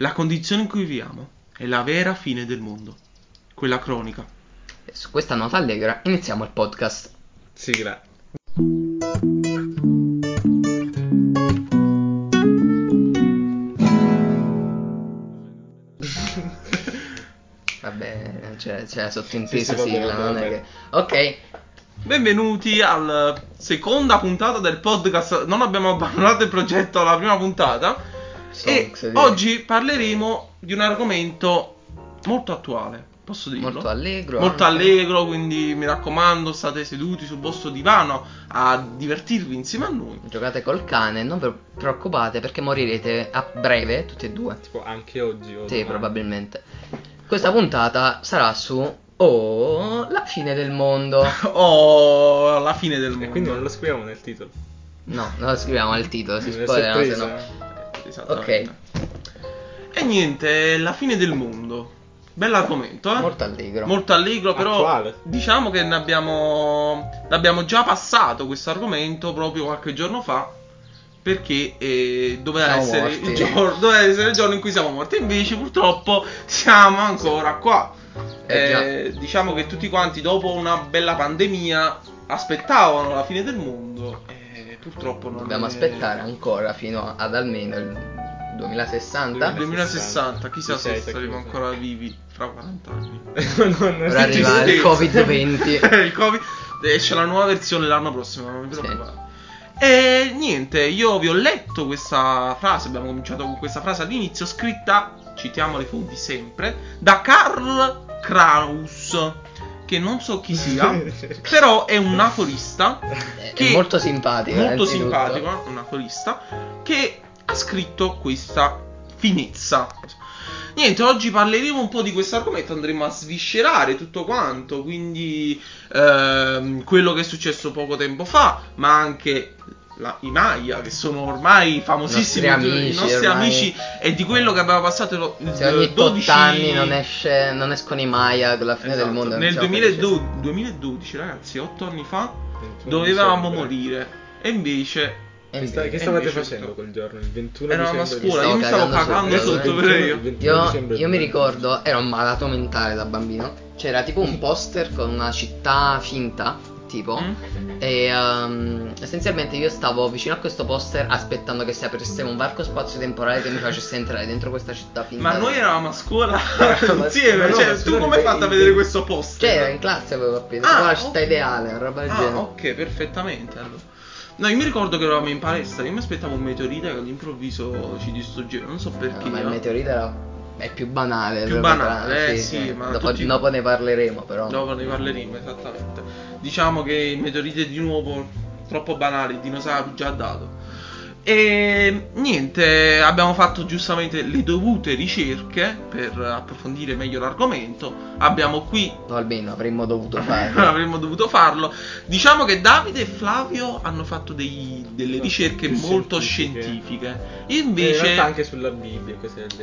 La condizione in cui viviamo è la vera fine del mondo, quella cronica. E su questa nota allegra iniziamo il podcast. Sigla. Vabbè, c'è, c'è sottintesa Sì, sì, vabbè, sigla, vabbè, non è vabbè. che... Ok, Benvenuti alla seconda puntata del podcast. Non abbiamo abbandonato il progetto alla prima puntata. E oggi parleremo di un argomento molto attuale. Posso dirlo? molto allegro. Molto anche. allegro, quindi mi raccomando, state seduti sul vostro divano a divertirvi insieme a noi. Giocate col cane, non vi preoccupate perché morirete a breve, tutti e due. Tipo anche oggi. o Sì, domani. probabilmente. Questa puntata sarà su... Oh, la fine del mondo. Oh, la fine del E mondo. quindi non lo scriviamo nel titolo. No, non lo scriviamo al titolo, si spoilerano se no. Esattamente. E niente, la fine del mondo. Bell'argomento, eh? Molto allegro. Molto allegro, però Attuale. diciamo che ne abbiamo, l'abbiamo già passato questo argomento proprio qualche giorno fa. Perché eh, doveva, essere il giorno, doveva essere il giorno in cui siamo morti. Invece, purtroppo, siamo ancora qua. Eh, Eh, diciamo che tutti quanti, dopo una bella pandemia, aspettavano la fine del mondo. E purtroppo non Dobbiamo è- aspettare ancora fino ad almeno il 2060 Nel 2060, chissà Chi se saremo ancora vivi fra 40 anni. non Ora arriva il Covid-20. il Covid esce la nuova versione l'anno prossimo, non vi Sì. preoccupate. E niente, io vi ho letto questa frase, abbiamo cominciato con questa frase all'inizio, scritta, citiamo le fonti sempre, da Karl Kraus, che non so chi sia, però è un aforista È che- molto simpatico. molto innanzitutto. simpatico, un aforista, che ha scritto questa finezza. Niente, oggi parleremo un po' di questo argomento, andremo a sviscerare tutto quanto, quindi ehm, quello che è successo poco tempo fa, ma anche la- i Maya, che sono ormai famosissimi, I nostri amici, i nostri amici, e di quello che abbiamo passato lo- il Se ogni 12 8 anni non, esce, non escono i Maya con la fine Esatto, del mondo. Nel siamo 2012, 2012, ragazzi, 8 anni fa, 21 dovevamo morire. E invece. Che, sta- che stavate facendo tutto. quel giorno? Il 21 Eravamo a dicembre? scuola, io mi stavo cagando sotto, per io. Il 21 Io, io mi 2012. ricordo, ero un malato mentale da bambino. C'era tipo un poster con una città finta, tipo. Mm? E um, essenzialmente io stavo vicino a questo poster aspettando che si aprisse un varco spazio-temporale che mi facesse entrare dentro questa città finta. Ma noi eravamo a scuola insieme, no, cioè, tu come hai fatto a vedere questo poster? Cioè, in classe avevo appena. Ah, la città ok. ideale, una roba del Ah, genere. ok, perfettamente allora. No, io mi ricordo che eravamo in palestra, io mi aspettavo un meteorite che all'improvviso ci distruggeva, non so perché. No, ma il meteorite era- è più banale. Più banale, eh, sì, ma dopo, tutti- dopo ne parleremo, però. Dopo ne parleremo, esattamente. Diciamo che il meteorite di nuovo troppo banale, il dinosauro già dato. E niente, abbiamo fatto giustamente le dovute ricerche per approfondire meglio l'argomento. Abbiamo qui O almeno avremmo dovuto fare. avremmo dovuto farlo. Diciamo che Davide e Flavio hanno fatto dei- delle ricerche molto scientifiche. scientifiche. E in Invece, realtà anche sulla Bibbia,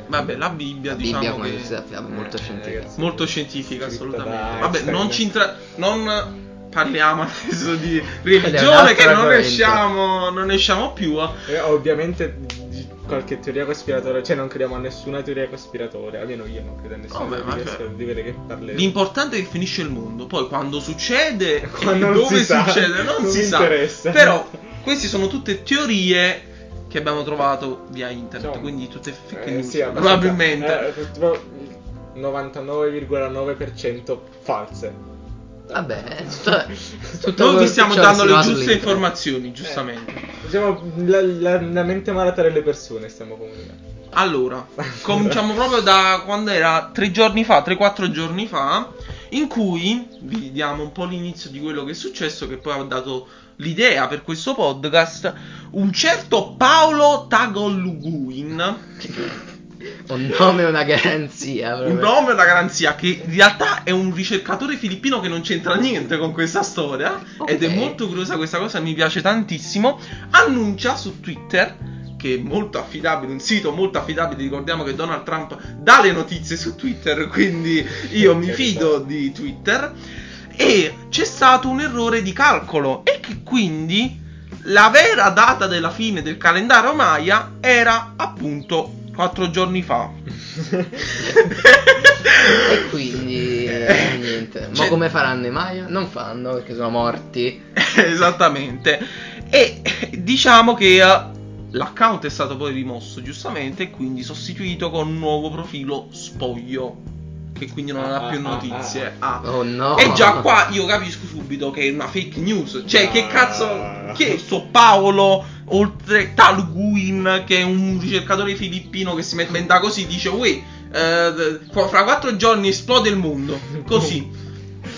vabbè, la Bibbia, La diciamo Bibbia, come che molto Eh, scientifica. ragazzi. molto scientifica assolutamente. Vabbè, non ci intra- non parliamo adesso di religione che non riusciamo non riusciamo più a E ovviamente di qualche teoria cospiratoria, cioè non crediamo a nessuna teoria cospiratoria, almeno io non credo a nessuna Vabbè, teoria quelle che parleremo. L'importante è che finisce il mondo. Poi quando succede Quando dove sa, succede non, non si sa. interessa. Però queste sono tutte teorie che abbiamo trovato via internet, Diciamo, quindi tutte fake Eh, news sì, abbastanza- probabilmente. eh, tipo il 99,9% false. Vabbè, è tutto, tutto Noi vi stiamo dando le giuste sull'internet. informazioni, giustamente. Diciamo la, la- la mente malata delle persone stiamo comunicando. Allora, cominciamo proprio da quando era tre giorni fa, 3-4 giorni fa, in cui vi diamo un po' l'inizio di quello che è successo, che poi ha dato l'idea per questo podcast. Un certo Paolo Tagoluguin, Un nome e una garanzia. un proprio. nome e una garanzia, che in realtà è un ricercatore filippino che non c'entra niente con questa storia, ed è molto curiosa questa cosa, mi piace tantissimo. Annuncia su Twitter che è molto affidabile, un sito molto affidabile, ricordiamo che Donald Trump dà le notizie su Twitter, quindi io mi fido di Twitter e c'è stato un errore di calcolo e che quindi la vera data della fine del calendario Maya era appunto quattro giorni fa. E quindi Eh, niente. Ma cioè- come faranno i Maya? Non fanno perché sono morti. Esattamente. E diciamo che eh, l'account è stato poi rimosso giustamente e quindi sostituito con un nuovo profilo spoglio. Che quindi non ha Ah, più ah, notizie. Ah. Oh no. E già qua io capisco subito che è una fake news. Cioè, che Ah. cazzo. Che sto Paolo, oltre Tal Guin, che è un ricercatore filippino che si mette inventa così, dice: Uè, eh, fra quattro giorni esplode il mondo. Così.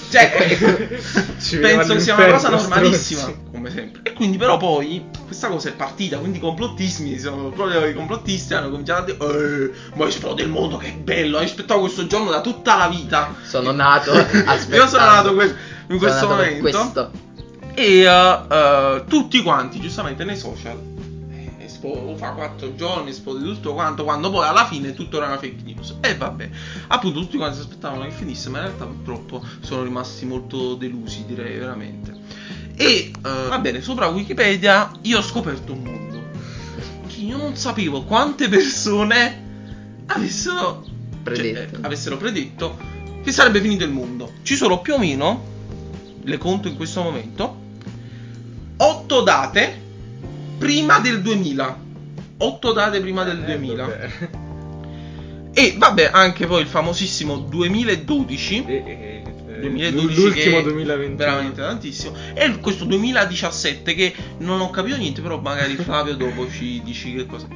Cioè, penso che sia una cosa normalissima, stronzi. come sempre. E quindi, però, poi questa cosa è partita. Quindi, i complottismi sono proprio i complottisti hanno cominciato a dire: Eh, ma esplode il mondo, che bello! Aspettavo questo giorno da tutta la vita. Sono nato. Io sono nato que- in Sono questo nato momento. questo. E uh, uh, tutti quanti, giustamente nei social, espo- fa quattro giorni, esplode tutto quanto, quando poi alla fine tutto era una fake news. E vabbè, appunto tutti quanti si aspettavano che finisse, ma in realtà purtroppo sono rimasti molto delusi, direi veramente. E uh, va bene, sopra Wikipedia io ho scoperto un mondo. Che io non sapevo quante persone avessero Predetto. cioè, avessero predetto che sarebbe finito il mondo. Ci sono più o meno, le conto in questo momento, 8 date prima del 2000. 8 date prima del Eh, 2000. vabbè. E vabbè, anche poi il famosissimo 2012. E- e- eh, 2012 l'ultimo che 2021 veramente tantissimo e questo 2017 che non ho capito niente però magari Flavio dopo ci dici che cosa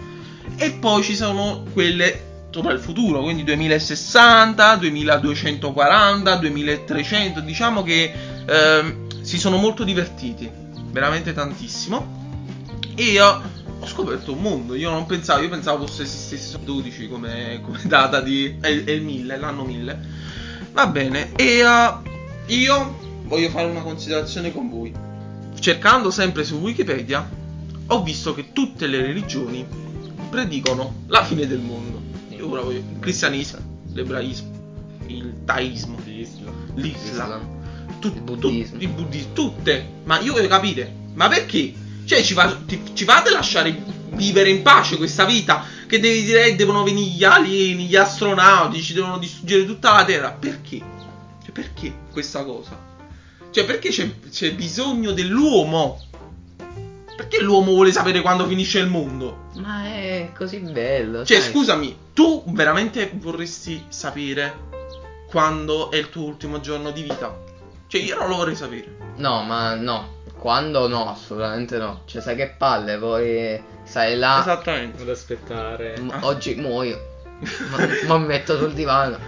e poi ci sono quelle sopra il futuro quindi 2060 2240 2300 diciamo che ehm, si sono molto divertiti veramente tantissimo io ho scoperto un mondo io non pensavo io pensavo fosse esistesse 12 come, come data di è, è il 1000 l'anno 1000 Va bene, e eh, io voglio fare una considerazione con voi. Cercando sempre su Wikipedia, ho visto che tutte le religioni predicono la fine del mondo. Io ora voglio il cristianesimo, l'ebraismo, il taismo, l'Islam. l'Islam, tu- Il tu- buddismo. il buddismo, tutte. Ma io voglio capire, ma perché? Cioè, ci, fa- ti- ci fate lasciare vivere in pace questa vita? Che devi dire, eh, devono venire gli alieni, gli astronauti, ci devono distruggere tutta la Terra. Perché? Cioè, perché questa cosa? Cioè, perché c'è, c'è bisogno dell'uomo? Perché l'uomo vuole sapere quando finisce il mondo? Ma è così bello. Cioè, sai. scusami, tu veramente vorresti sapere quando è il tuo ultimo giorno di vita? Cioè, io non lo vorrei sapere. No, ma no. Quando no, assolutamente no. Cioè, sai che palle, poi sai là. Esattamente. Ad aspettare. m- oggi muoio. ma, mi metto sul divano.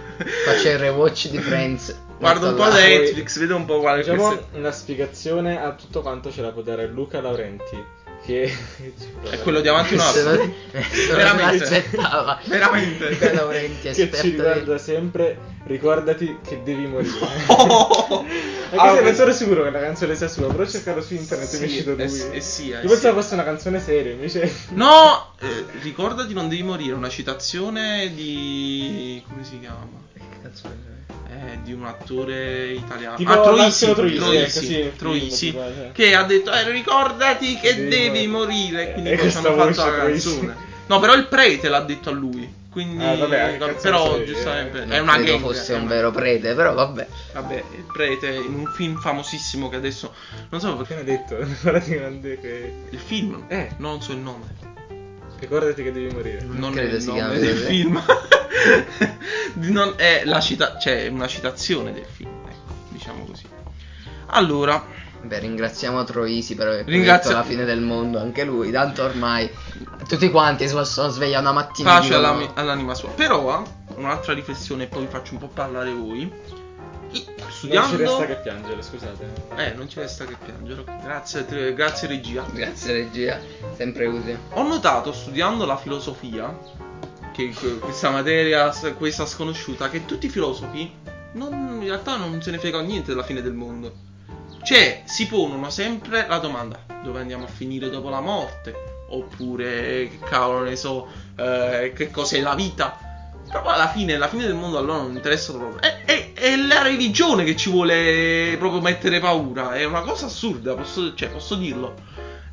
Faccio il rewatch di Friends. Guarda un po' là. Poi- Netflix, vedo un po' quale Diciamo questo una spiegazione a tutto quanto ce la può dare Luca Laurenti. Che è quello di avanti un altro. Veramente. Veramente. Luca Laurenti, che ci riguarda sempre. Ricordati che devi morire. Oh! Anche Ah, se non sono sicuro che la canzone sia sua, però cercare su internet Sì, mi è uscito lui. eh sì, eh sì, eh Io pensavo sì. fosse una canzone seria, invece. No, eh, ricordati non devi morire, una citazione di come si chiama? Che cazzo è? Eh, di un attore italiano. Tipo ah, Troisi, Troisi, Troisi, ecco, sì, Troisi, film, tipo, che ha detto eh, ricordati che Devi devi, morire. morire, quindi E poi ci hanno fatto la canzone. No, però il prete l'ha detto a lui. Quindi, Ah, vabbè, però, io, giustamente, eh. è Non una credo gang. fosse è un vero prete, però vabbè. Vabbè, il prete in un film famosissimo che adesso non so perché. Detto, guardati grande che. Il film? Eh. Non so il nome. Ricordati che devi morire. Non credo è il si chiami del film. Non- è la cita- cioè, è una citazione del film, ecco, diciamo così. Allora, Beh, ringraziamo Troisi per aver Ringrazio- detto la fine del mondo, anche lui, tanto ormai tutti quanti si possono svegliare una mattina pace all'anima sua. Però, eh, un'altra riflessione e poi vi faccio un po' parlare voi. I- Non Studiando... ci resta che piangere, scusate. Eh, non ci resta che piangere. Grazie, grazie regia. Grazie regia, sempre utile. Ho notato studiando la filosofia, che que- questa materia, questa sconosciuta, che tutti i filosofi non- in realtà non se ne frega niente della fine del mondo. Cioè, si pongono sempre la domanda: dove andiamo a finire dopo la morte? Oppure, che cavolo ne so, eh, che cos'è la vita? Però alla fine, la fine del mondo a loro non interessa proprio. È, è- è la religione che ci vuole proprio mettere paura. È una cosa assurda, posso, cioè, posso dirlo.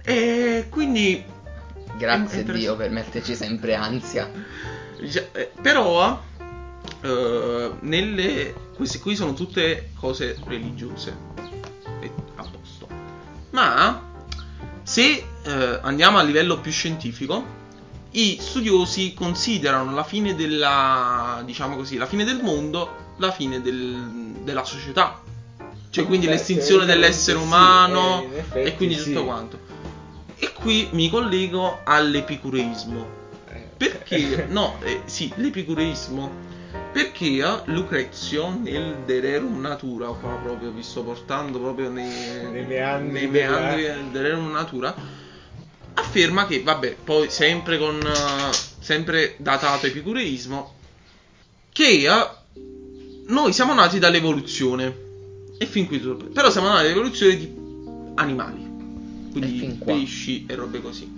E quindi Grazie È Dio per metterci sempre ansia. Eh, però eh, nelle queste qui sono tutte cose religiose e a posto ma se eh, andiamo a livello più scientifico i studiosi considerano la fine della diciamo così la fine del mondo la fine del- della società cioè quindi Ok, l'estinzione dell'essere sì, umano eh, e quindi sì. tutto quanto e qui mi collego all'epicureismo Eh, perché? No, eh, sì, l'epicureismo. Perché Lucrezio nel De Rerum Natura, qua proprio vi sto portando proprio nei, Nei meandri nei meandri del De Rerum Natura, afferma che, vabbè, poi sempre con, eh, sempre datato epicureismo, che eh, noi siamo nati dall'evoluzione. E fin qui tutto. Però siamo nati dall'evoluzione di animali. Quindi pesci e robe così.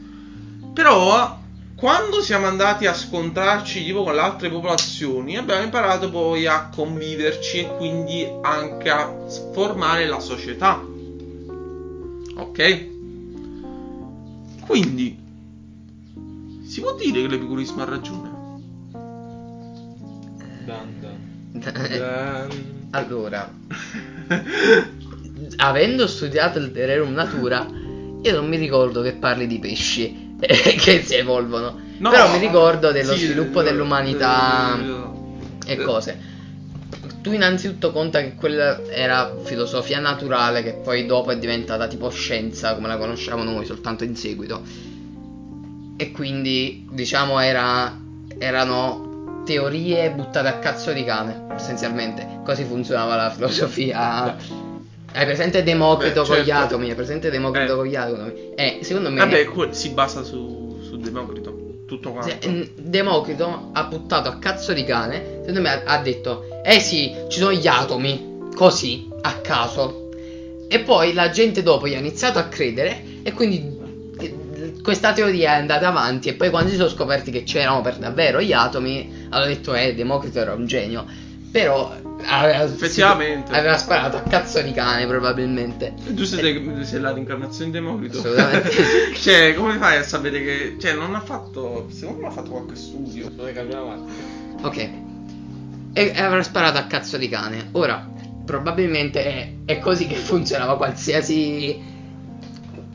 Però quando siamo andati a scontrarci tipo con le altre popolazioni abbiamo imparato poi a conviverci e quindi anche a formare la società. Ok? Quindi si può dire che l'epicurismo ha ragione. Dan, dan, dan. allora, avendo studiato il De Rerum Natura, io non mi ricordo che parli di pesci eh, che si evolvono. No, Però mi ricordo dello sì, sviluppo eh, dell'umanità eh, e cose. Tu innanzitutto conta che quella era filosofia naturale che poi dopo è diventata tipo scienza come la conosciamo noi soltanto in seguito. E quindi diciamo era, erano teorie buttate a cazzo di cane, essenzialmente. Così funzionava la filosofia. Hai presente Democrito Beh, con gli certo. atomi? Hai presente Democrito Eh. con gli atomi? Eh, secondo me Vabbè, si basa su, su Democrito. Tutto quanto. n- Democrito ha buttato a cazzo di cane. Secondo me ha, ha detto: Eh sì, ci sono gli atomi. Così, a caso. E poi la gente dopo gli ha iniziato a credere. E quindi eh, questa teoria è andata avanti. E poi quando si sono scoperti che c'erano per davvero gli atomi, hanno detto: Eh, Democrito era un genio. Però aveva, Effettivamente. si- aveva sparato a cazzo di cane, probabilmente. Tu sei, sei la reincarnazione di Democrito. Assolutamente cioè, come fai a sapere che. Cioè, non ha fatto. Secondo me ha fatto qualche studio. Ok. E, avrà sparato a cazzo di cane. Ora, probabilmente è, è così che funzionava qualsiasi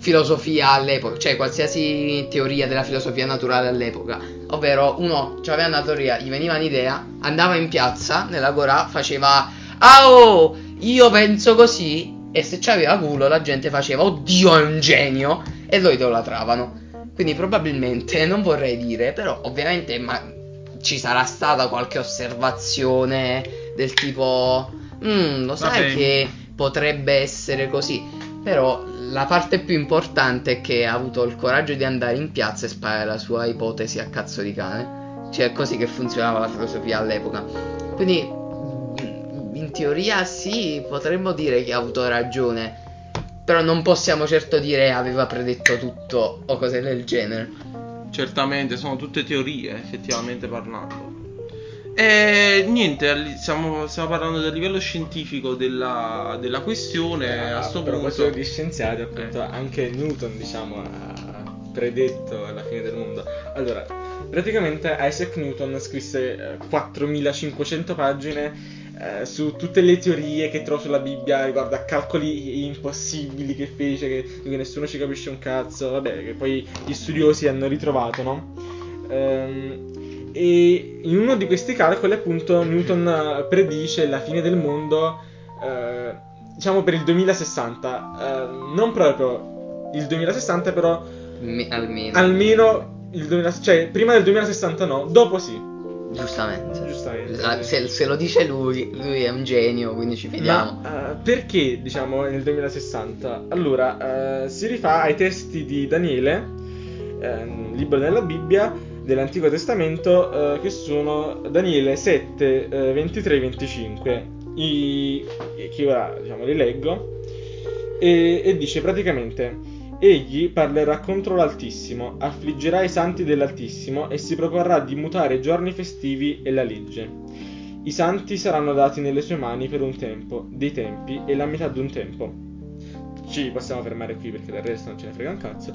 filosofia all'epoca, cioè qualsiasi teoria della filosofia naturale all'epoca. Ovvero, uno aveva una teoria, gli veniva un'idea, andava in piazza, nell'agora, faceva Ah oh, io penso così. E se c'aveva culo, la gente faceva Oddio, è un genio. E lo idolatravano. Quindi probabilmente, non vorrei dire, però ovviamente ma ci sarà stata qualche osservazione del tipo "Mm, lo sai Vabbè. che potrebbe essere così. Però la parte più importante è che ha avuto il coraggio di andare in piazza e sparare la sua ipotesi a cazzo di cane. Cioè è così che funzionava la filosofia all'epoca. Quindi in teoria sì, potremmo dire che ha avuto ragione. Però non possiamo certo dire aveva predetto tutto o cose del genere. Certamente, sono tutte teorie, effettivamente parlando. E niente, stiamo, stiamo parlando del livello scientifico della, della questione. a sto Eh, però punto. di scienziati, appunto, Eh. anche Newton, diciamo, ha predetto la fine del mondo. Allora, praticamente Isaac Newton scrisse eh, 4500 pagine eh, su tutte le teorie che trovo sulla Bibbia riguardo a calcoli impossibili che fece, che, cui nessuno ci capisce un cazzo, vabbè, che poi gli studiosi hanno ritrovato, no? Ehm, e in uno di questi calcoli, appunto, Newton eh, predice la fine del mondo, eh, diciamo per il 2060. Eh, non proprio il 2060, però Mi- almeno. almeno il 2000, cioè prima del 2060 no, dopo sì. Giustamente. Giustamente. Ah, Se, se lo dice lui, lui è un genio, quindi ci fidiamo. Ma eh, perché diciamo nel 2060? Allora, eh, si rifà ai testi di Daniele, ehm, libro della Bibbia dell'Antico Testamento, eh, che sono Daniele 7, eh, 23 e 25, i, che ora diciamo li leggo, e, e dice praticamente. Egli parlerà contro l'Altissimo, affliggerà i santi dell'Altissimo e si proporrà di mutare i giorni festivi e la legge. I santi saranno dati nelle sue mani per un tempo, dei tempi e la metà di un tempo. Ci possiamo fermare qui perché del resto non ce ne frega un cazzo.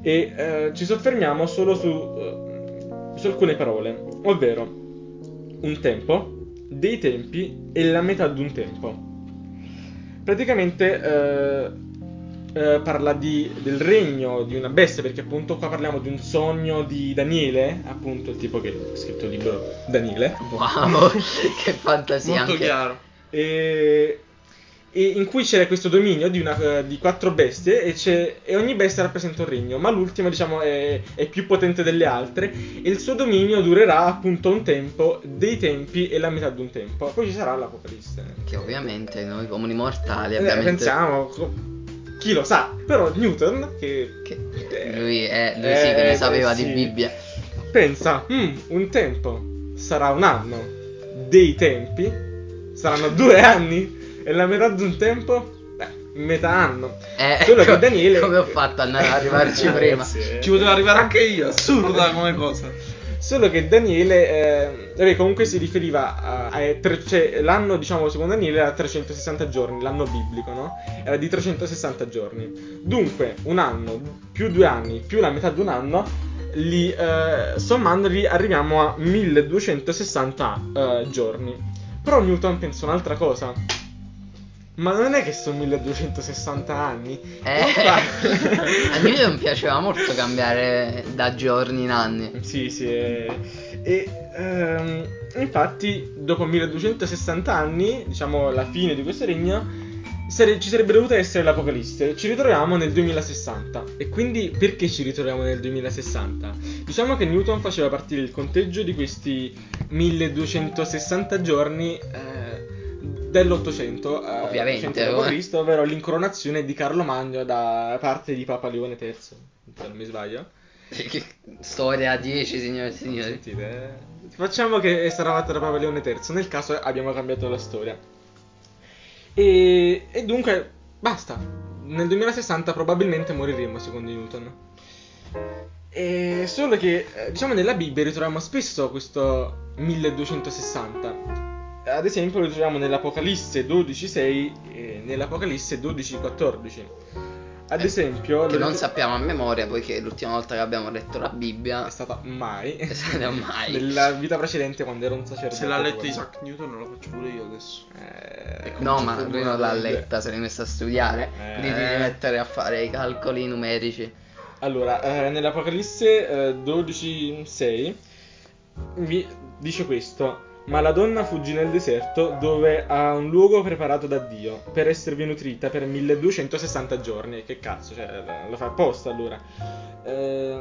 E eh, ci soffermiamo solo su, eh, su alcune parole, ovvero un tempo, dei tempi e la metà di un tempo. Praticamente eh, eh, parla di- del regno di una bestia, perché appunto qua parliamo di un sogno di Daniele, appunto il tipo che ha scritto il libro Daniele. Wow, che fantasia Molto anche. chiaro. e, e in cui c'era questo dominio di, una, eh, di quattro bestie e, c'è- e ogni bestia rappresenta un regno, ma l'ultima diciamo è, è più potente delle altre e il suo dominio durerà appunto un tempo, dei tempi e la metà di un tempo. Poi ci sarà l'Apocalisse. Che ovviamente noi comuni mortali Eh, abbiamo pensiamo, co- chi lo sa, però Newton che Che eh, lui, è, lui sì che eh, ne sapeva sì. di Bibbia. pensa, "Mm, un tempo sarà un anno, dei tempi saranno due anni e la metà di un tempo, beh, metà anno. Eh, Solo che ecco, Daniele- Come ho fatto ad ad arrivarci Eh, prima? sì, eh. Ci potevo arrivare anche io, assurda come cosa. Solo che Daniele, eh, vabbè, comunque si riferiva a, a- tre- cioè, l'anno, diciamo, secondo Daniele era 360 giorni, l'anno biblico, no? Era di 360 giorni. Dunque, un anno più due anni più la metà di un anno, li, eh, sommandoli arriviamo a 1260 eh, giorni. Però Newton pensa un'altra cosa. Ma non è che sono 1260 anni? Eh, a me non piaceva molto cambiare da giorni in anni. Sì, sì. eh, E ehm, infatti, dopo 1260 anni, diciamo la fine di questo regno, sare- ci sarebbe dovuta essere l'Apocalisse. Ci ritroviamo nel 2060. E quindi perché ci ritroviamo nel 2060? Diciamo che Newton faceva partire il conteggio di questi 1260 giorni. eh, dell'800 eh, Ovviamente, 800 d.C., ovvero l'incoronazione di Carlo Magno da parte di Papa Leone III, se non mi sbaglio. Che Storia a 10, signore e signori. Sentite, eh. facciamo che sarà fatta da Papa Leone III, nel caso abbiamo cambiato la storia. E, e dunque, basta. Nel 2060 probabilmente moriremo, secondo Newton. E solo che, eh, diciamo, nella Bibbia ritroviamo spesso questo 1260. Ad esempio lo troviamo nell'Apocalisse 12.6 e nell'Apocalisse 12.14. Ad Eh, esempio... Che non sappiamo a memoria, poiché l'ultima volta che abbiamo letto la Bibbia è stata mai. è stata mai. Nella vita precedente quando ero un sacerdote. Se l'ha letta proprio. Isaac Newton lo faccio pure io adesso. Eh, No, ma lui non l'ha Eh. letta, se l'è messa a studiare. Eh. Devi mettere a fare i calcoli numerici. Allora, eh, nell'Apocalisse eh, 12.6 vi dice questo. Ma la donna fuggì nel deserto dove ha un luogo preparato da Dio per esservi nutrita per 1260 giorni. Che cazzo, cioè, lo fa apposta allora. Eh,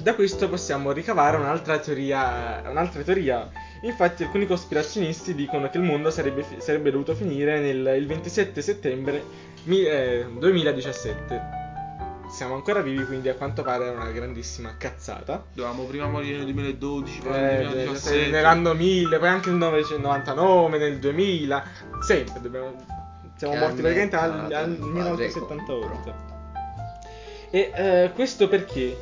da questo possiamo ricavare un'altra teoria, un'altra teoria. Infatti alcuni cospirazionisti dicono che il mondo sarebbe, sarebbe dovuto finire nel il 27 settembre mi- eh, 2017. Siamo ancora vivi, quindi a quanto pare è una grandissima cazzata. Dovevamo prima morire nel 2012, poi Eh, nel cioè, 2017. nell'anno 1000, poi anche nel 999, nel 2000, sempre dobbiamo... Siamo Che morti praticamente al, al stato? 1978. E eh, questo perché?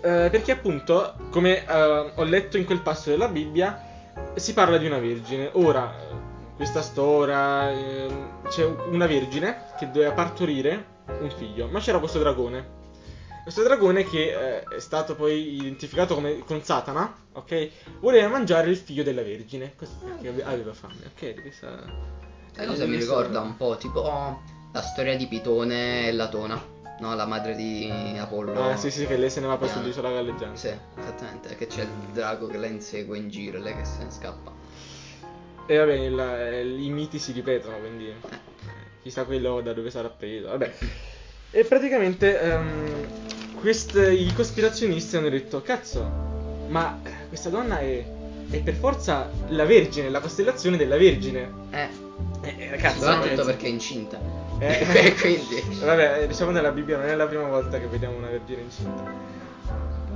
Eh, perché appunto, come eh, ho letto in quel passo della Bibbia, si parla di una vergine. Ora, questa storia, ehm, c'è una vergine che doveva partorire un figlio, ma c'era questo dragone. Questo dragone che eh, è stato poi identificato come con Satana, ok? Voleva mangiare il figlio della vergine, così perché ave- aveva fame, ok? Questa... Sai cosa mi ricorda un po'? Tipo la storia di Pitone e Latona, no? La madre di Apollo. Ah, sì, sì, che lei se ne va Diana. sull'isola galleggiante. Sì, esattamente, che c'è il drago che la insegue in giro lei che se ne scappa. E vabbè, il- i miti si ripetono, quindi eh, chissà quello da dove sarà preso. Vabbè. E praticamente ehm, quest- i cospirazionisti hanno detto, cazzo, ma questa donna è, è per forza la Vergine, la costellazione della Vergine. Eh, Eh, eh, cazzo, soprattutto eh, perché è incinta. Eh. E quindi... Vabbè, diciamo nella Bibbia non è la prima volta che vediamo una vergine incinta.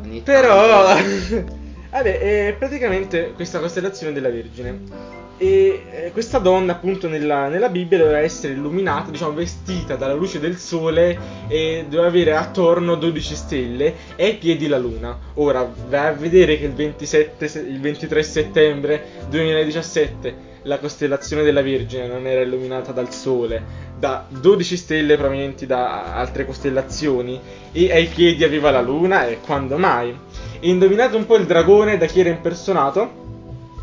ogni Però, vabbè, è praticamente questa costellazione della Vergine. E eh, questa donna, appunto, nella, nella Bibbia doveva essere illuminata, diciamo, vestita dalla luce del sole e doveva avere attorno 12 stelle e ai piedi la luna. Ora, vai a vedere che il, 27, se- il 23 settembre 2017 la costellazione della Vergine non era illuminata dal sole, da 12 stelle provenienti da altre costellazioni e ai piedi arriva la luna e quando mai. E indovinate un po' il dragone da chi era impersonato?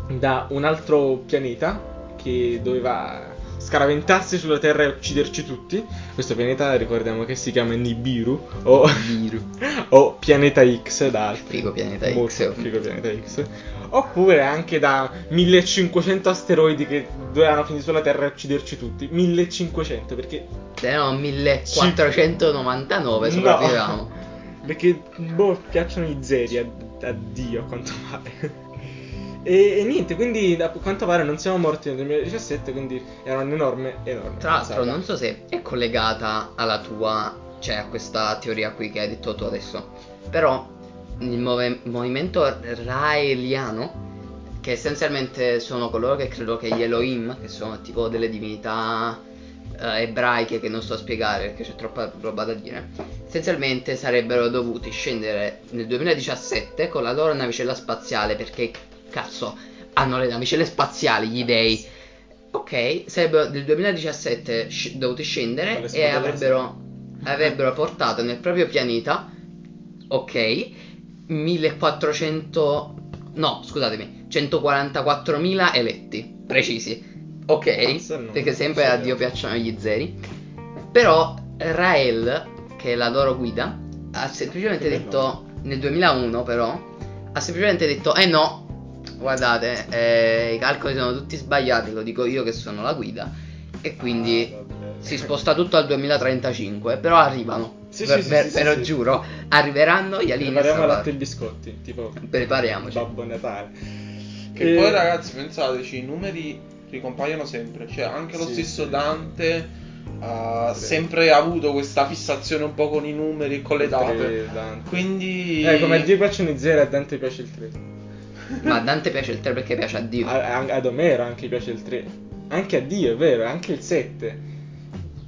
Da un altro pianeta che doveva scaraventarsi sulla Terra e ucciderci tutti. Questo pianeta ricordiamo che si chiama Nibiru o, o Pianeta X da altri. Figo pianeta Molto X. figo Pianeta X. Oppure anche da 1500 asteroidi che dovevano finire sulla Terra e ucciderci tutti. 1500 perché Erano 1499 No. sopravvivevamo. Perché, boh, piacciono i zeri a, a Dio, a quanto pare. E, e niente, quindi a quanto pare non siamo morti nel 2017, quindi era un'enorme, enorme. Tra l'altro, non so se è collegata alla tua, cioè a questa teoria qui che hai detto tu adesso. Però il move- movimento raeliano, che essenzialmente sono coloro che credo che gli Elohim, che sono tipo delle divinità eh, ebraiche che non sto a spiegare perché c'è troppa roba da dire, essenzialmente sarebbero dovuti scendere nel 2017 con la loro navicella spaziale perché cazzo hanno le navicelle spaziali gli dei. Ok, sarebbero del 2017 sc- dovuti scendere e avrebbero, avrebbero portato nel proprio pianeta, ok, 1400, no scusatemi, 144.000 eletti, precisi, ok, perché sempre a io. Dio piacciono gli zeri, però Rael, che è la loro guida, ha semplicemente detto, nel 2001 però, ha semplicemente detto, eh no, guardate, eh, i calcoli sono tutti sbagliati, lo dico io che sono la guida, e quindi Ah, si sposta tutto al 2035, però arrivano. Sì, Ve, sì, ve- sì, ve sì, lo sì. giuro, arriveranno gli alieni Prepariamo latte e biscotti, tipo Prepariamoci. Babbo Natale. Che E- poi ragazzi pensateci, i numeri ricompaiono sempre, cioè anche lo Sì, stesso sì. Dante ha Sì. sempre avuto questa fissazione un po' con i numeri e con le date. Quindi Eh, come a Dio piacciono i zero, a Dante piace il 3. Ma a Dante piace il 3 perché piace a Dio. A- a- ad Omero anche piace il 3. Anche a Dio, è vero, anche il 7.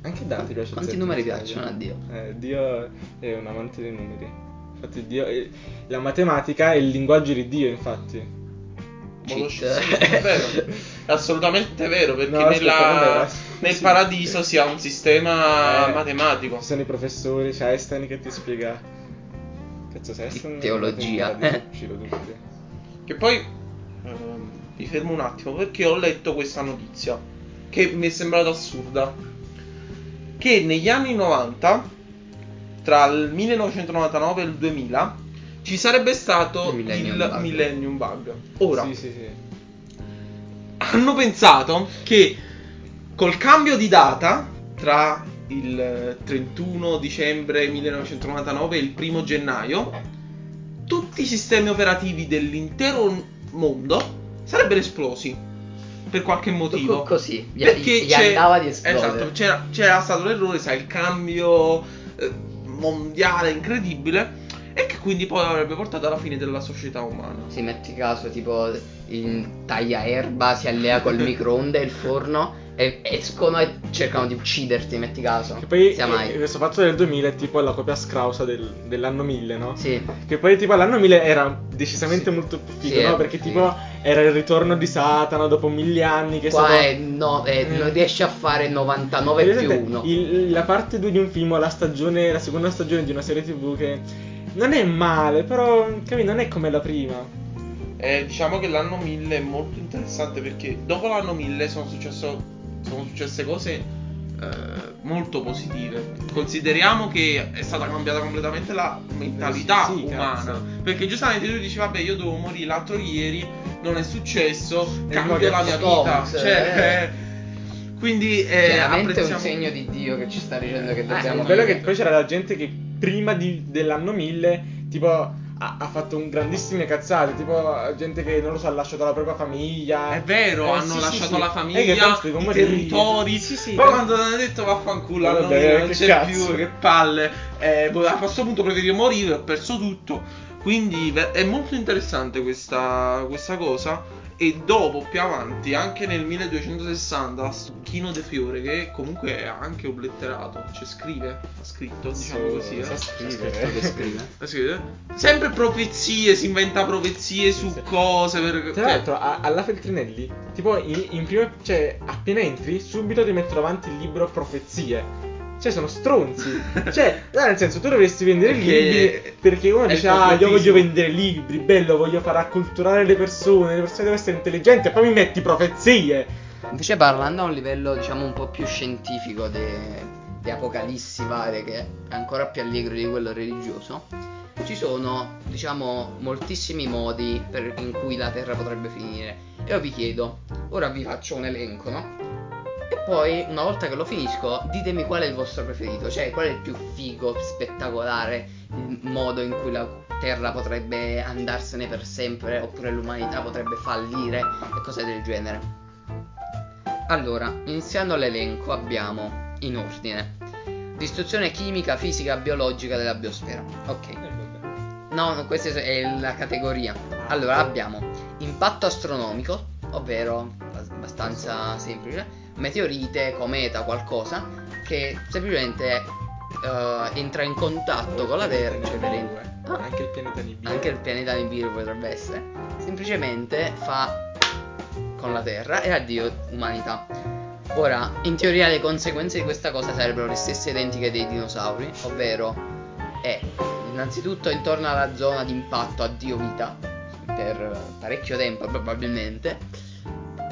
Anche a Dante piace Quanti il 7. numeri mi sa, piacciono a Dio? Eh, Dio è un amante dei numeri. Infatti Dio è- la matematica è il linguaggio di Dio, infatti. Sì, è vero, è assolutamente vero perché No, nella- nel Sì. paradiso si ha un sistema Eh, matematico. Ci sono i professori, c'è Einstein che ti spiega. Cazzo, se Einstein teologia. è Che poi ehm, mi fermo un attimo perché ho letto questa notizia che mi è sembrata assurda. Che negli anni 90, tra il 1999 e il 2000, ci sarebbe stato Il Millennium il Bug. Millennium Bug. Ora, Sì, sì, sì. hanno pensato che col cambio di data tra il 31 dicembre 1999 e il 1 gennaio tutti i sistemi operativi dell'intero mondo sarebbero esplosi per qualche motivo Co- così, gli, perché gli andava di esplodere. esatto, c'era, c'era stato l'errore sai il cambio eh, mondiale incredibile e che quindi poi avrebbe portato alla fine della società umana Si metti caso, tipo il tagliaerba si allea col microonde e il forno e escono e cercano di ucciderti, metti caso. Che poi Sia mai. questo fatto del 2000 è tipo la copia scrausa del- dell'anno 1000, no? Sì. Che poi tipo all'anno 1000 era decisamente Sì. molto più figo, Sì, no? eh, Perché sì. tipo era il ritorno di Satana dopo mille anni che è Qua stato... è no, è- Eh. non riesci a fare 99 più Vedete, 1. il- la parte 2 di un film o la stagione, la seconda stagione di una serie tv che non è male, però capi, non è come la prima. Eh, diciamo che l'anno 1000 è molto interessante perché dopo l'anno 1000 sono, successo- sono successe cose eh, molto positive. Consideriamo che è stata cambiata completamente la mentalità Sì, sì, umana. cazzo. Perché giustamente tu dici, vabbè, io devo morire l'altro ieri, non è successo, E cambio la mia vita. Cioè, eh. eh, quindi eh, Chiaramente è apprezziamo- un segno di Dio che ci sta dicendo che Eh, dobbiamo il bello è che poi c'era la gente che prima di- dell'anno 1000 tipo ha, ha fatto un grandissime cazzate, tipo gente che non lo so, ha lasciato la propria famiglia. È vero, Eh, hanno sì, sì, lasciato sì. la Eh, famiglia, devo i territori. Sì, sì, Poi quando hanno detto vaffanculo, Vabbè, hanno non che c'è cazzo. più, che palle. Eh, boh, a questo punto preferisco morire, ho perso tutto. Quindi è molto interessante questa, questa cosa. E dopo, più avanti, anche nel 1260, Chino De Fiore, che comunque è anche obletterato, cioè scrive, ha scritto, diciamo So- così. eh. sa Scritto che scrivere. scrive. Ha scritto? Sempre profezie, si inventa profezie su sì. cose. Per... Tra cioè, l'altro, a- alla Feltrinelli, tipo in, in prima, cioè, appena entri, subito ti metto davanti il libro Profezie. Cioè, sono stronzi. cioè, nel senso, tu dovresti vendere Perché libri perché uno dice, ah, io voglio completismo." vendere libri, bello, voglio far acculturare le persone, le persone devono essere intelligenti, e poi mi metti profezie. Invece parlando a un livello diciamo un po' più scientifico de- di apocalissi varie che è ancora più allegro di quello religioso, ci sono diciamo moltissimi modi per- in cui la Terra potrebbe finire. E io vi chiedo, ora vi faccio un elenco, no? Poi una volta che lo finisco ditemi qual è il vostro preferito, cioè qual è il più figo, spettacolare, il modo in cui la Terra potrebbe andarsene per sempre oppure l'umanità potrebbe fallire e cose del genere. Allora, iniziando l'elenco abbiamo in ordine distruzione chimica, fisica, biologica della biosfera. Ok. No, no, questa è la categoria. Allora abbiamo impatto astronomico, ovvero abbastanza semplice, meteorite, cometa, qualcosa che semplicemente eh, entra in contatto con la Terra. per in- Ah, Anche il pianeta Nibiru. anche il pianeta Nibiru potrebbe essere. Semplicemente fa con la Terra e addio umanità. Ora, in teoria le conseguenze di questa cosa sarebbero le stesse identiche dei dinosauri, ovvero è innanzitutto intorno alla zona di impatto addio vita per parecchio tempo probabilmente.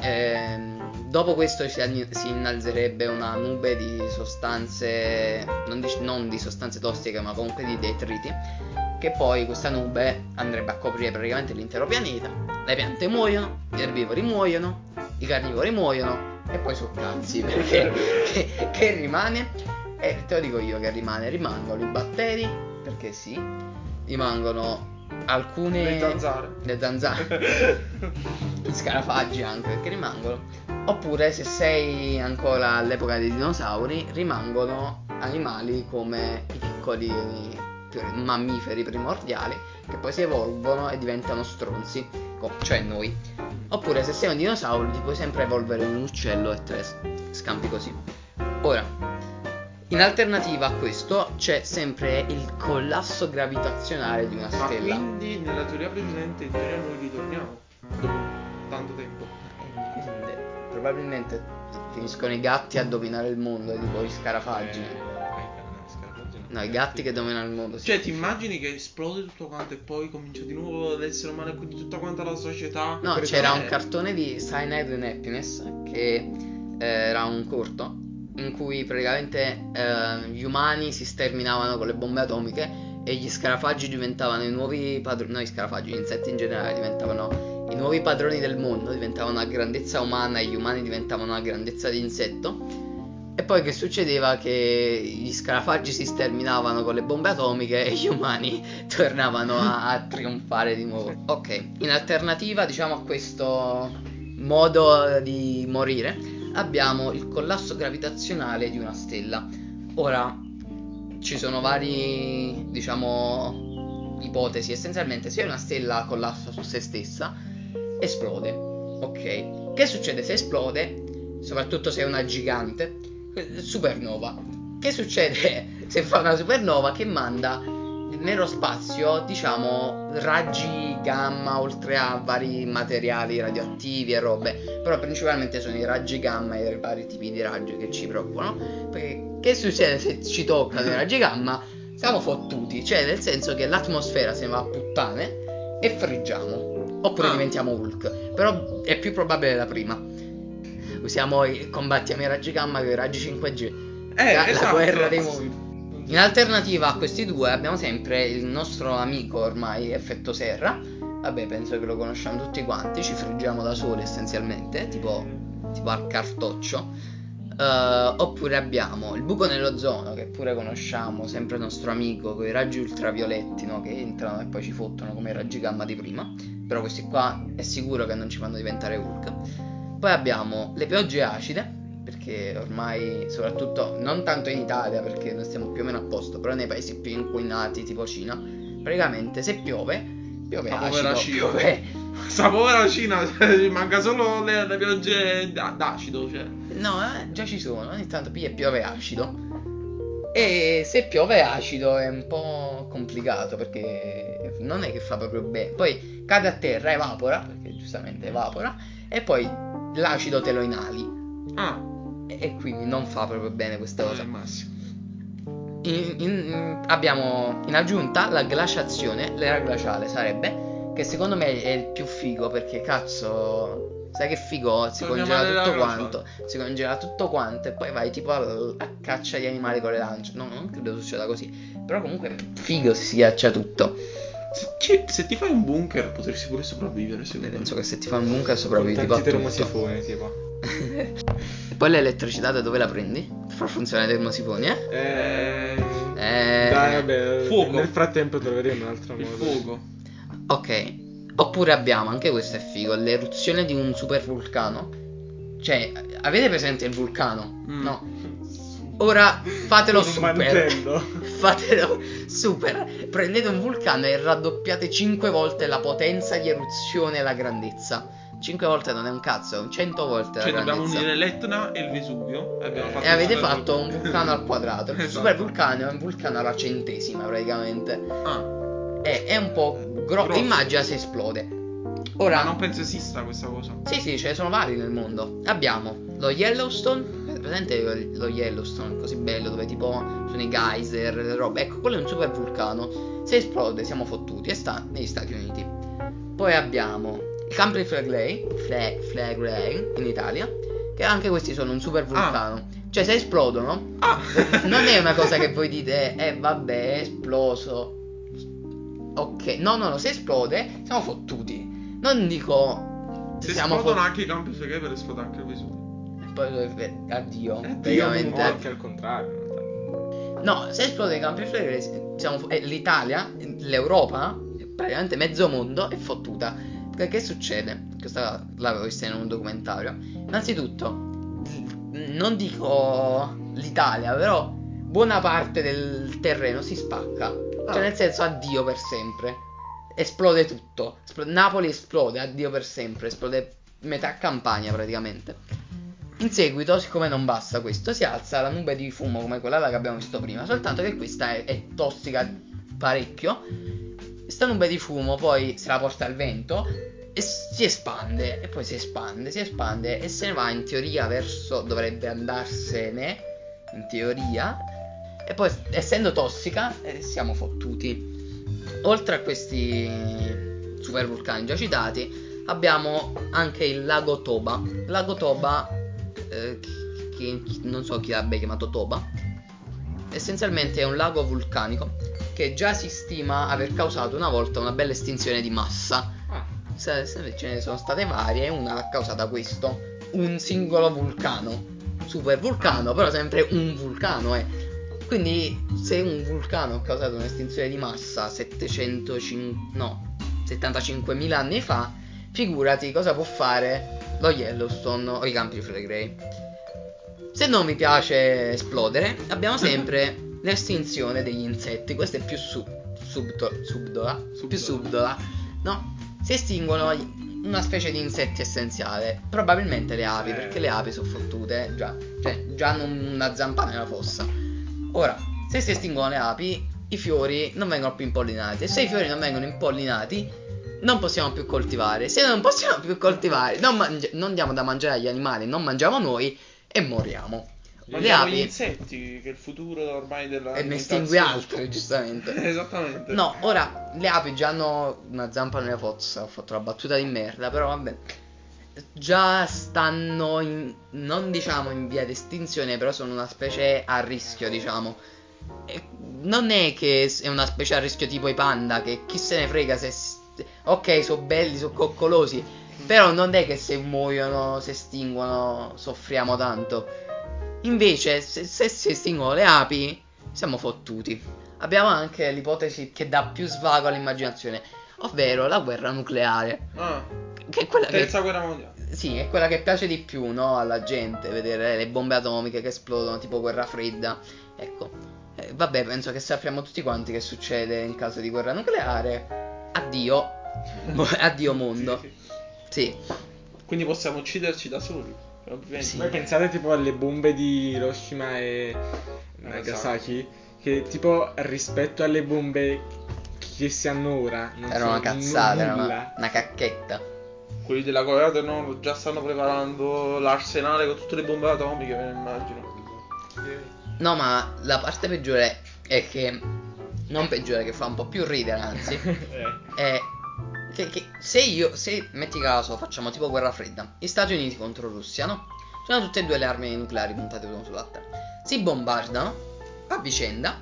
Ehm, dopo questo si, innalzerebbe una nube di sostanze, non di, non di sostanze tossiche ma comunque di detriti, che poi questa nube andrebbe a coprire praticamente l'intero pianeta. Le piante muoiono, gli erbivori muoiono, i carnivori muoiono e poi sono cazzi perché che, che rimane? E te lo dico io che rimane, rimangono i batteri, perché sì, rimangono alcune... Le zanzare. Le zanzare. Gli scarafaggi anche perché rimangono. Oppure se sei ancora all'epoca dei dinosauri, rimangono animali come i piccoli mammiferi primordiali che poi si evolvono e diventano stronzi, cioè noi. Oppure se sei un dinosauro ti puoi sempre evolvere in un uccello e te scampi così. Ora, in alternativa a questo c'è sempre il collasso gravitazionale di una Ma stella. quindi nella teoria precedente in teoria noi ritorniamo dopo tanto tempo. Eh. Probabilmente finiscono i gatti a dominare il mondo, tipo gli scarafaggi. Eh, No, i gatti che dominano il mondo. sì. Cioè, ti immagini che esplode tutto quanto e poi comincia di nuovo l'essere umano e quindi tutta quanta la società? No, c'era un cartone di Cyanide and Happiness che eh, era un corto in cui praticamente eh, gli umani si sterminavano con le bombe atomiche e gli scarafaggi diventavano i nuovi padroni, no, gli scarafaggi, gli insetti in generale diventavano i nuovi padroni del mondo, diventavano a grandezza umana e gli umani diventavano a grandezza di insetto. E poi che succedeva? Che gli scarafaggi si sterminavano con le bombe atomiche e gli umani tornavano a, a trionfare di nuovo. Ok, in alternativa diciamo a questo modo di morire abbiamo il collasso gravitazionale di una stella. Ora ci sono vari, diciamo, ipotesi. Essenzialmente se una stella collassa su se stessa, esplode. Ok, che succede se esplode? Soprattutto se è una gigante, supernova. Che succede se fa una supernova che manda nello spazio, diciamo, raggi gamma oltre a vari materiali radioattivi e robe, però principalmente sono i raggi gamma e i vari tipi di raggi che ci preoccupano. Perché che succede se ci toccano i raggi gamma? Siamo fottuti, cioè nel senso che l'atmosfera se ne va a puttane e friggiamo. Oppure Ah. diventiamo Hulk. Però è più probabile la prima. Usiamo i, combattiamo i raggi gamma con i raggi 5G. Eh, la, la esatto. guerra dei mondi. In alternativa a questi due abbiamo sempre il nostro amico ormai effetto serra. Vabbè, penso che lo conosciamo tutti quanti, ci friggiamo da soli essenzialmente, tipo, tipo al cartoccio. Eh, oppure abbiamo il buco nell'ozono, che pure conosciamo, sempre il nostro amico, con i raggi ultravioletti, no? Che entrano e poi ci fottono come i raggi gamma di prima. Però questi qua è sicuro che non ci fanno diventare Hulk. Poi abbiamo le piogge acide, perché ormai, soprattutto non tanto in Italia, perché noi stiamo più o meno a posto, però nei paesi più inquinati, tipo Cina, praticamente se piove, piove povera acido, Cina. piove... Sta povera Cina, manca solo le, le piogge d'a- d'acido, cioè. No, eh, già ci sono, ogni tanto piove acido. E se piove acido è un po' complicato perché non è che fa proprio bene. Poi cade a terra, evapora, perché giustamente evapora, e poi l'acido te lo inali. Ah, E quindi non fa proprio bene questa cosa. In- in- abbiamo in aggiunta la glaciazione, l'era glaciale sarebbe, che secondo me è il più figo perché cazzo, sai che figo, si Torniamo congela tutto quanto, si congela tutto quanto e poi vai tipo a, a caccia gli animali con le lance. No, non credo succeda così, però comunque è figo se si ghiaccia tutto. Se, ci- se ti fai un bunker potresti pure sopravvivere, secondo me. Penso che se ti fai un bunker sopravvivi tipo a tanti tutto. termosifoni, tipo. Poi l'elettricità da dove la prendi? Per far funzionare i termosifoni, eh? Eh... Eh, Dai, vabbè, Fuoco. nel frattempo troveremo un altro Il modo. fuoco. Ok, oppure abbiamo, anche questo è figo, l'eruzione di un super vulcano. Cioè, avete presente il vulcano? Mm. No. Ora fatelo un super. Fatelo super. Prendete un vulcano e raddoppiate 5 volte la potenza di eruzione e la grandezza. 5 volte non è un cazzo, è un 100 volte Cioè, dobbiamo grandezza. unire l'Etna e il Vesuvio. E, abbiamo Eh, fatto E avete il fatto un vulcano al quadrato. Il Esatto. super vulcano è un vulcano alla centesima praticamente. Ah, È, è un po' grosso. Grosso. Immagina se esplode. ma Ora, non penso esista questa cosa. Sì, sì, ce ne sono vari nel mondo. Abbiamo lo Yellowstone. Presente lo Yellowstone, così bello, dove tipo sono i geyser, le robe. Ecco, quello è un super vulcano. Se esplode, siamo fottuti. E sta negli Stati Uniti. Poi abbiamo i Campi Flegrei, Fle- Flegrei in Italia. Che anche questi sono un super vulcano. Cioè, se esplodono, Ah! non è una cosa che voi dite, eh vabbè, è esploso. Ok, no, no, no, se esplode, siamo fottuti. Non dico. Se siamo esplodono fottuti. anche i campi flegrei per esplodere anche il Vesuvio. Poi eh, addio, Addio, praticamente. O anche al contrario. No, se esplode i campi flegrei, siamo, eh, l'Italia, l'Europa, praticamente mezzo mondo è fottuta. Perché che succede? Questa l'avevo vista in un documentario. Innanzitutto, non dico l'Italia, però buona parte del terreno si spacca. Cioè, Ah. nel senso, addio per sempre. Esplode tutto. Espl- Napoli esplode, addio per sempre. Esplode metà campagna praticamente. In seguito, siccome non basta questo, si alza la nube di fumo come quella che abbiamo visto prima, soltanto che questa è, è tossica parecchio. Questa nube di fumo poi se la porta al vento e si espande, e poi si espande, si espande e se ne va in teoria verso, dovrebbe andarsene, in teoria, e poi essendo tossica eh, siamo fottuti. Oltre a questi super vulcani già citati, abbiamo anche il lago Toba. Lago Toba, eh, che che non so chi l'abbia chiamato Toba, essenzialmente è un lago vulcanico che già si stima aver causato una volta una bella estinzione di massa. Ah, Se- se ce ne sono state varie, una l'ha causata questo, un singolo vulcano. Super vulcano, però sempre un vulcano, eh. Quindi se un vulcano ha causato un'estinzione di massa 705 no, 75.000 anni fa, figurati cosa può fare lo Yellowstone o i Campi Flegrei. Se non vi piace esplodere, abbiamo sempre l'estinzione degli insetti. Questa è più su- subdo- subdola, più subdola, no? Si estinguono una specie di insetti essenziale, probabilmente le api, Eh. perché le api sono fottute, già, cioè, già hanno una zampa nella fossa. Ora, se si estinguono le api, i fiori non vengono più impollinati. E se i fiori non vengono impollinati, non possiamo più coltivare. Se non possiamo più coltivare, non, mangi- non diamo da mangiare agli animali, non mangiamo noi e moriamo. Le Mangiamo gli api insetti, che è il futuro ormai della e ne estingui altre, giustamente. Esattamente. No, ora le api già hanno una zampa nella forza. Ho fatto una battuta di merda, però vabbè. Già stanno in, non diciamo in via di estinzione, però sono una specie a rischio, diciamo. E non è che è una specie a rischio tipo i panda, che chi se ne frega se. Ok, sono belli, sono coccolosi. Però non è che se muoiono, se estinguono, soffriamo tanto. Invece, se, se si estinguono le api, siamo fottuti. Abbiamo anche l'ipotesi che dà più svago all'immaginazione, ovvero la guerra nucleare. Ah, Che è quella che, terza guerra mondiale. sì, è quella che piace di più, no? Alla gente, vedere le bombe atomiche che esplodono, tipo guerra fredda. Ecco, eh, vabbè, penso che sappiamo tutti quanti che succede in caso di guerra nucleare. Addio. Addio mondo. Sì. Quindi possiamo ucciderci da soli. Sì. Voi pensate tipo alle bombe di Hiroshima e Nagasaki? Che tipo rispetto alle bombe che si hanno ora non Era una cazzata, era una, una cacchetta. Quelli della Corea del Nord già stanno preparando l'arsenale con tutte le bombe atomiche, me ne immagino. No, ma la parte peggiore è che. Non peggiore, che fa un po' più ridere, anzi. Eh. è che, che se io, se metti caso, facciamo tipo guerra fredda, gli Stati Uniti contro Russia, no? Sono tutte e due le armi nucleari puntate l'uno sull'altra. Si bombardano a vicenda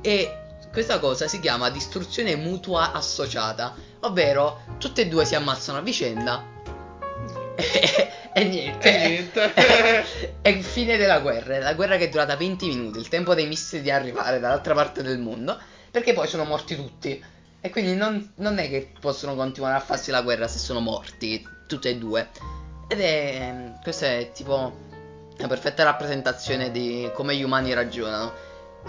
e questa cosa si chiama distruzione mutua associata, ovvero tutte e due si ammazzano a vicenda e, e niente. E niente. è il fine della guerra, la guerra che è durata 20 minuti, il tempo dei missili di arrivare dall'altra parte del mondo, perché poi sono morti tutti. E quindi non, non è che possono continuare a farsi la guerra se sono morti, tutte e due. Ed è. Questa è tipo la perfetta rappresentazione di come gli umani ragionano.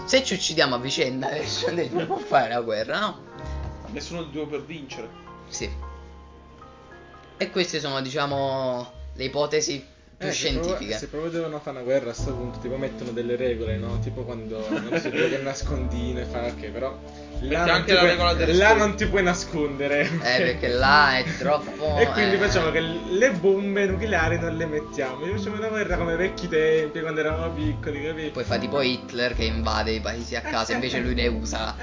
Se ci uccidiamo a vicenda, nessuno dei due può fare la guerra, no? Nessuno di due per vincere. Sì. E queste sono, diciamo, le ipotesi più Eh, se proprio- scientifiche. se proprio devono fare una guerra a sto punto, tipo mettono delle regole, no? Tipo quando non si gioca a nascondino e fa ok, però là, non anche ti, la puoi, regola del là non ti puoi nascondere. Eh, perché là è troppo. E quindi eh. facciamo che le bombe nucleari non le mettiamo. Io facciamo una guerra come vecchi tempi, quando eravamo piccoli, capito? Poi fa tipo Hitler che invade i paesi a caso, invece lui le usa.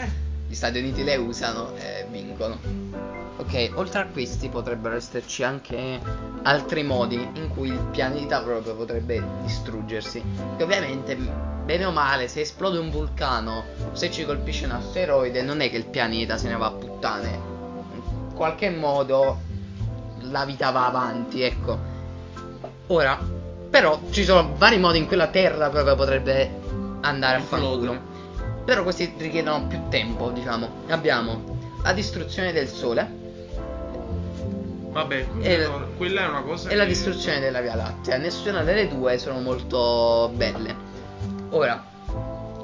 Gli Stati Uniti le usano e vincono. Ok, oltre a questi potrebbero esserci anche altri modi in cui il pianeta proprio potrebbe distruggersi. Che ovviamente, bene o male, se esplode un vulcano, se ci colpisce un asteroide, non è che il pianeta se ne va a puttane. In qualche modo la vita va avanti, ecco. Ora, però ci sono vari modi in cui la Terra proprio potrebbe andare a fanculo. Però questi richiedono più tempo, diciamo. Abbiamo la distruzione del Sole Vabbè, E- quella, quella è una cosa. e la che- distruzione della Via Lattea. Nessuna delle due sono molto belle. Ora,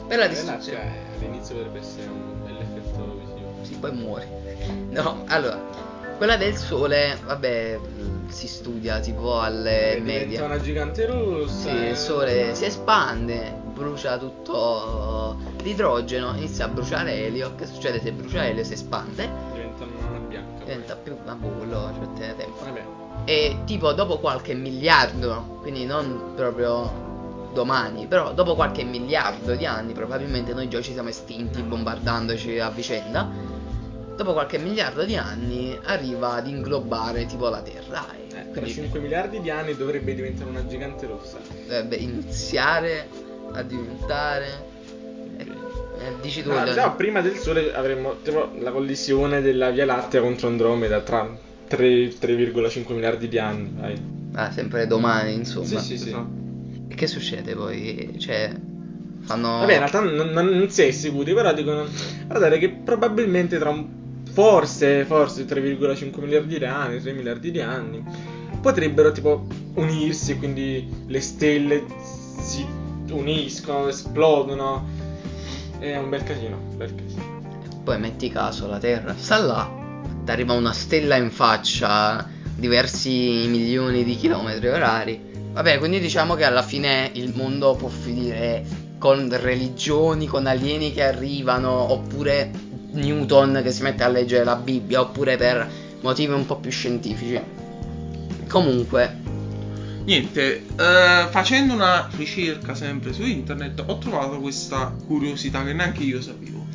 per la distruzione... cioè, all'inizio potrebbe essere un bell'effetto visivo. Sì, poi muore. No, allora, quella del Sole, vabbè, si studia tipo alle diventa medie. una gigante rossa. Sì, eh. il sole si espande, brucia tutto l'idrogeno, inizia a bruciare elio. Che succede se brucia elio? Si espande, Diventa. Diventa più. Vabbè, quello ci mette tempo. Vabbè. E tipo dopo qualche miliardo, quindi non proprio domani, però dopo qualche miliardo di anni, probabilmente noi già ci siamo estinti bombardandoci a vicenda. Dopo qualche miliardo di anni arriva ad inglobare tipo la Terra e Eh, tra quindi 5 miliardi di anni dovrebbe diventare una gigante rossa. dovrebbe iniziare a diventare. Eh, dici tu, No, Leo- già prima del Sole avremmo tipo la collisione della Via Lattea contro Andromeda tra 3 3,5 miliardi di anni. Dai. Ah, sempre domani, insomma. Sì, sì, sì. Esatto. E che succede poi? Cioè, fanno. Vabbè, in realtà non, non- non si è sicuri, però dicono guardate che probabilmente tra un forse, forse 3,5 miliardi di anni, 3 miliardi di anni potrebbero tipo unirsi, quindi le stelle si uniscono, esplodono. È un bel casino, bel casino. Poi metti caso, la Terra sta là, ti arriva una stella in faccia diversi milioni di chilometri orari. Vabbè, quindi diciamo che alla fine il mondo può finire con religioni, con alieni che arrivano, oppure Newton che si mette a leggere la Bibbia, oppure per motivi un po' più scientifici. Comunque, Niente, eh, facendo una ricerca sempre su internet ho trovato questa curiosità che neanche io sapevo.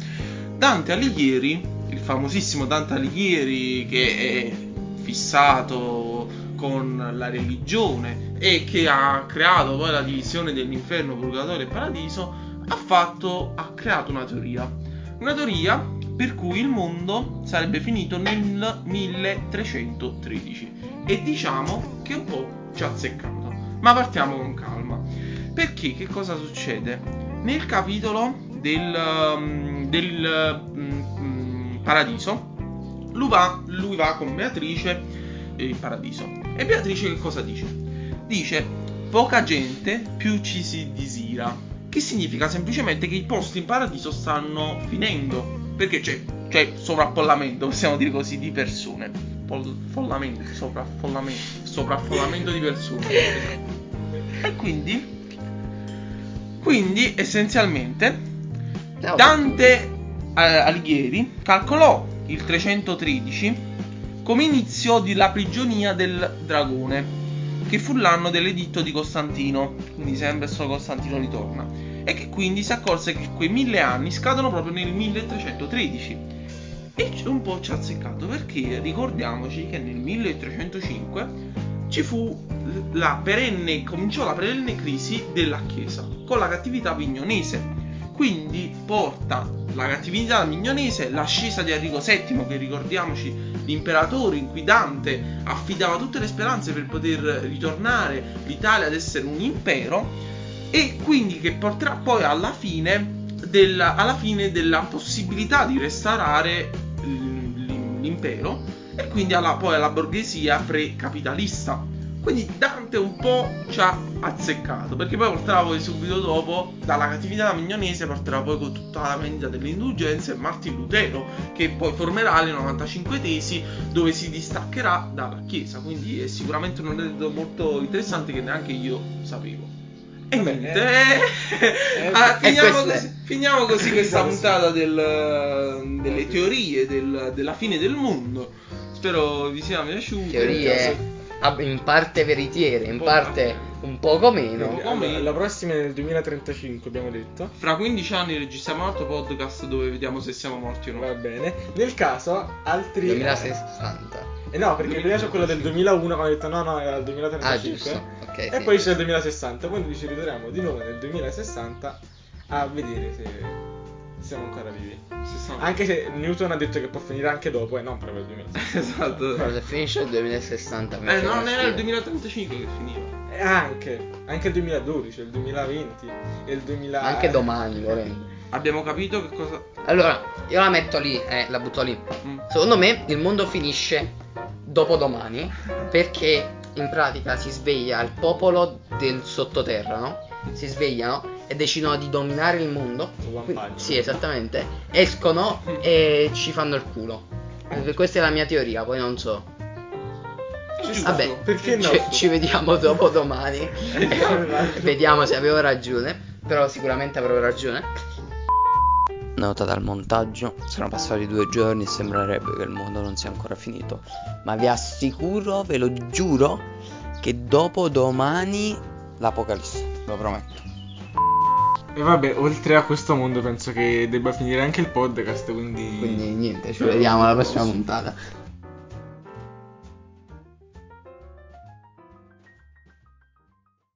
Dante Alighieri, il famosissimo Dante Alighieri che è fissato con la religione e che ha creato poi la divisione dell'inferno, purgatorio e paradiso, ha fatto ha creato una teoria. Una teoria per cui il mondo sarebbe finito nel 1313 e diciamo che un po' ci ha azzeccata. Ma partiamo con calma. Perché che cosa succede? Nel capitolo del, um, del um, paradiso, lui va, lui va, con Beatrice eh, in paradiso. E Beatrice che cosa dice? Dice, poca gente più ci si disira. Che significa semplicemente che i posti in paradiso stanno finendo. Perché c'è, c'è sovrapfollamento, possiamo dire così, di persone. Fol- follamento, sovraffollamento sovraffollamento di persone. E quindi, quindi essenzialmente, Dante eh, Alighieri calcolò il 313 come inizio della prigionia del dragone, che fu l'anno dell'editto di Costantino, quindi sempre solo Costantino ritorna, e che quindi si accorse che quei mille anni scadono proprio nel 1313. E un po' ci ha azzeccato perché ricordiamoci che nel 1305 ci fu la perenne, cominciò la perenne crisi della Chiesa con la cattività vignonese. Quindi porta la cattività mignonese, l'ascesa di Enrico VII, che ricordiamoci l'imperatore in cui Dante affidava tutte le speranze per poter ritornare l'Italia ad essere un impero, e quindi che porterà poi alla fine della, alla fine della possibilità di restaurare l'impero e quindi alla, poi alla borghesia pre-capitalista. Quindi Dante un po' ci ha azzeccato, perché poi porterà poi subito dopo, dalla cattività mignonese, porterà poi con tutta la vendita delle indulgenze Martin Lutero, che poi formerà le 95 tesi dove si distaccherà dalla Chiesa. Quindi è sicuramente un aneddoto molto interessante che neanche io sapevo. E niente, eh, ah, e finiamo, queste- così, finiamo così questa puntata del- delle teorie del- della fine del mondo. Spero vi siano piaciute. teorie in parte veritiere, in parte un poco meno. Allora, la prossima è nel 2035, abbiamo detto. Fra 15 anni registriamo un altro podcast dove vediamo se siamo morti o no. Va bene. Nel caso, altri. 2060. Eh no, perché prima c'è quello del 2001, quando ho detto no, no, era il 2035. Ah, giusto. Ok. E sì. poi c'è il 2060, quindi ci ritroviamo di nuovo nel 2060 a vedere se siamo ancora vivi. Siamo- Anche se Newton ha detto che può finire anche dopo e non proprio il 2060. esatto. Però se finisce il 2060 mi Eh, no, non era il schifo. 2035 che finiva. E anche, anche il 2012, il 2020 e il 2000... Anche domani, volendo. Abbiamo capito che cosa. Allora, io la metto lì, eh, la butto lì. Mm. Secondo me il mondo finisce dopo domani perché in pratica si sveglia il popolo del sottoterra, no? Si svegliano e decidono di dominare il mondo. Quindi- sì, esattamente. Escono e ci fanno il culo. Questa è la mia teoria, poi non so. Giusto. Vabbè, Perché no? ci, ci vediamo dopo domani. Vediamo se avevo ragione. Però sicuramente avrò ragione. Nota dal montaggio, sono passati due giorni e sembrerebbe che il mondo non sia ancora finito. Ma vi assicuro, ve lo giuro, che dopo domani l'apocalisse, lo prometto. E vabbè, oltre a questo mondo penso che debba finire anche il podcast, quindi... Quindi niente, ci vediamo alla prossima puntata.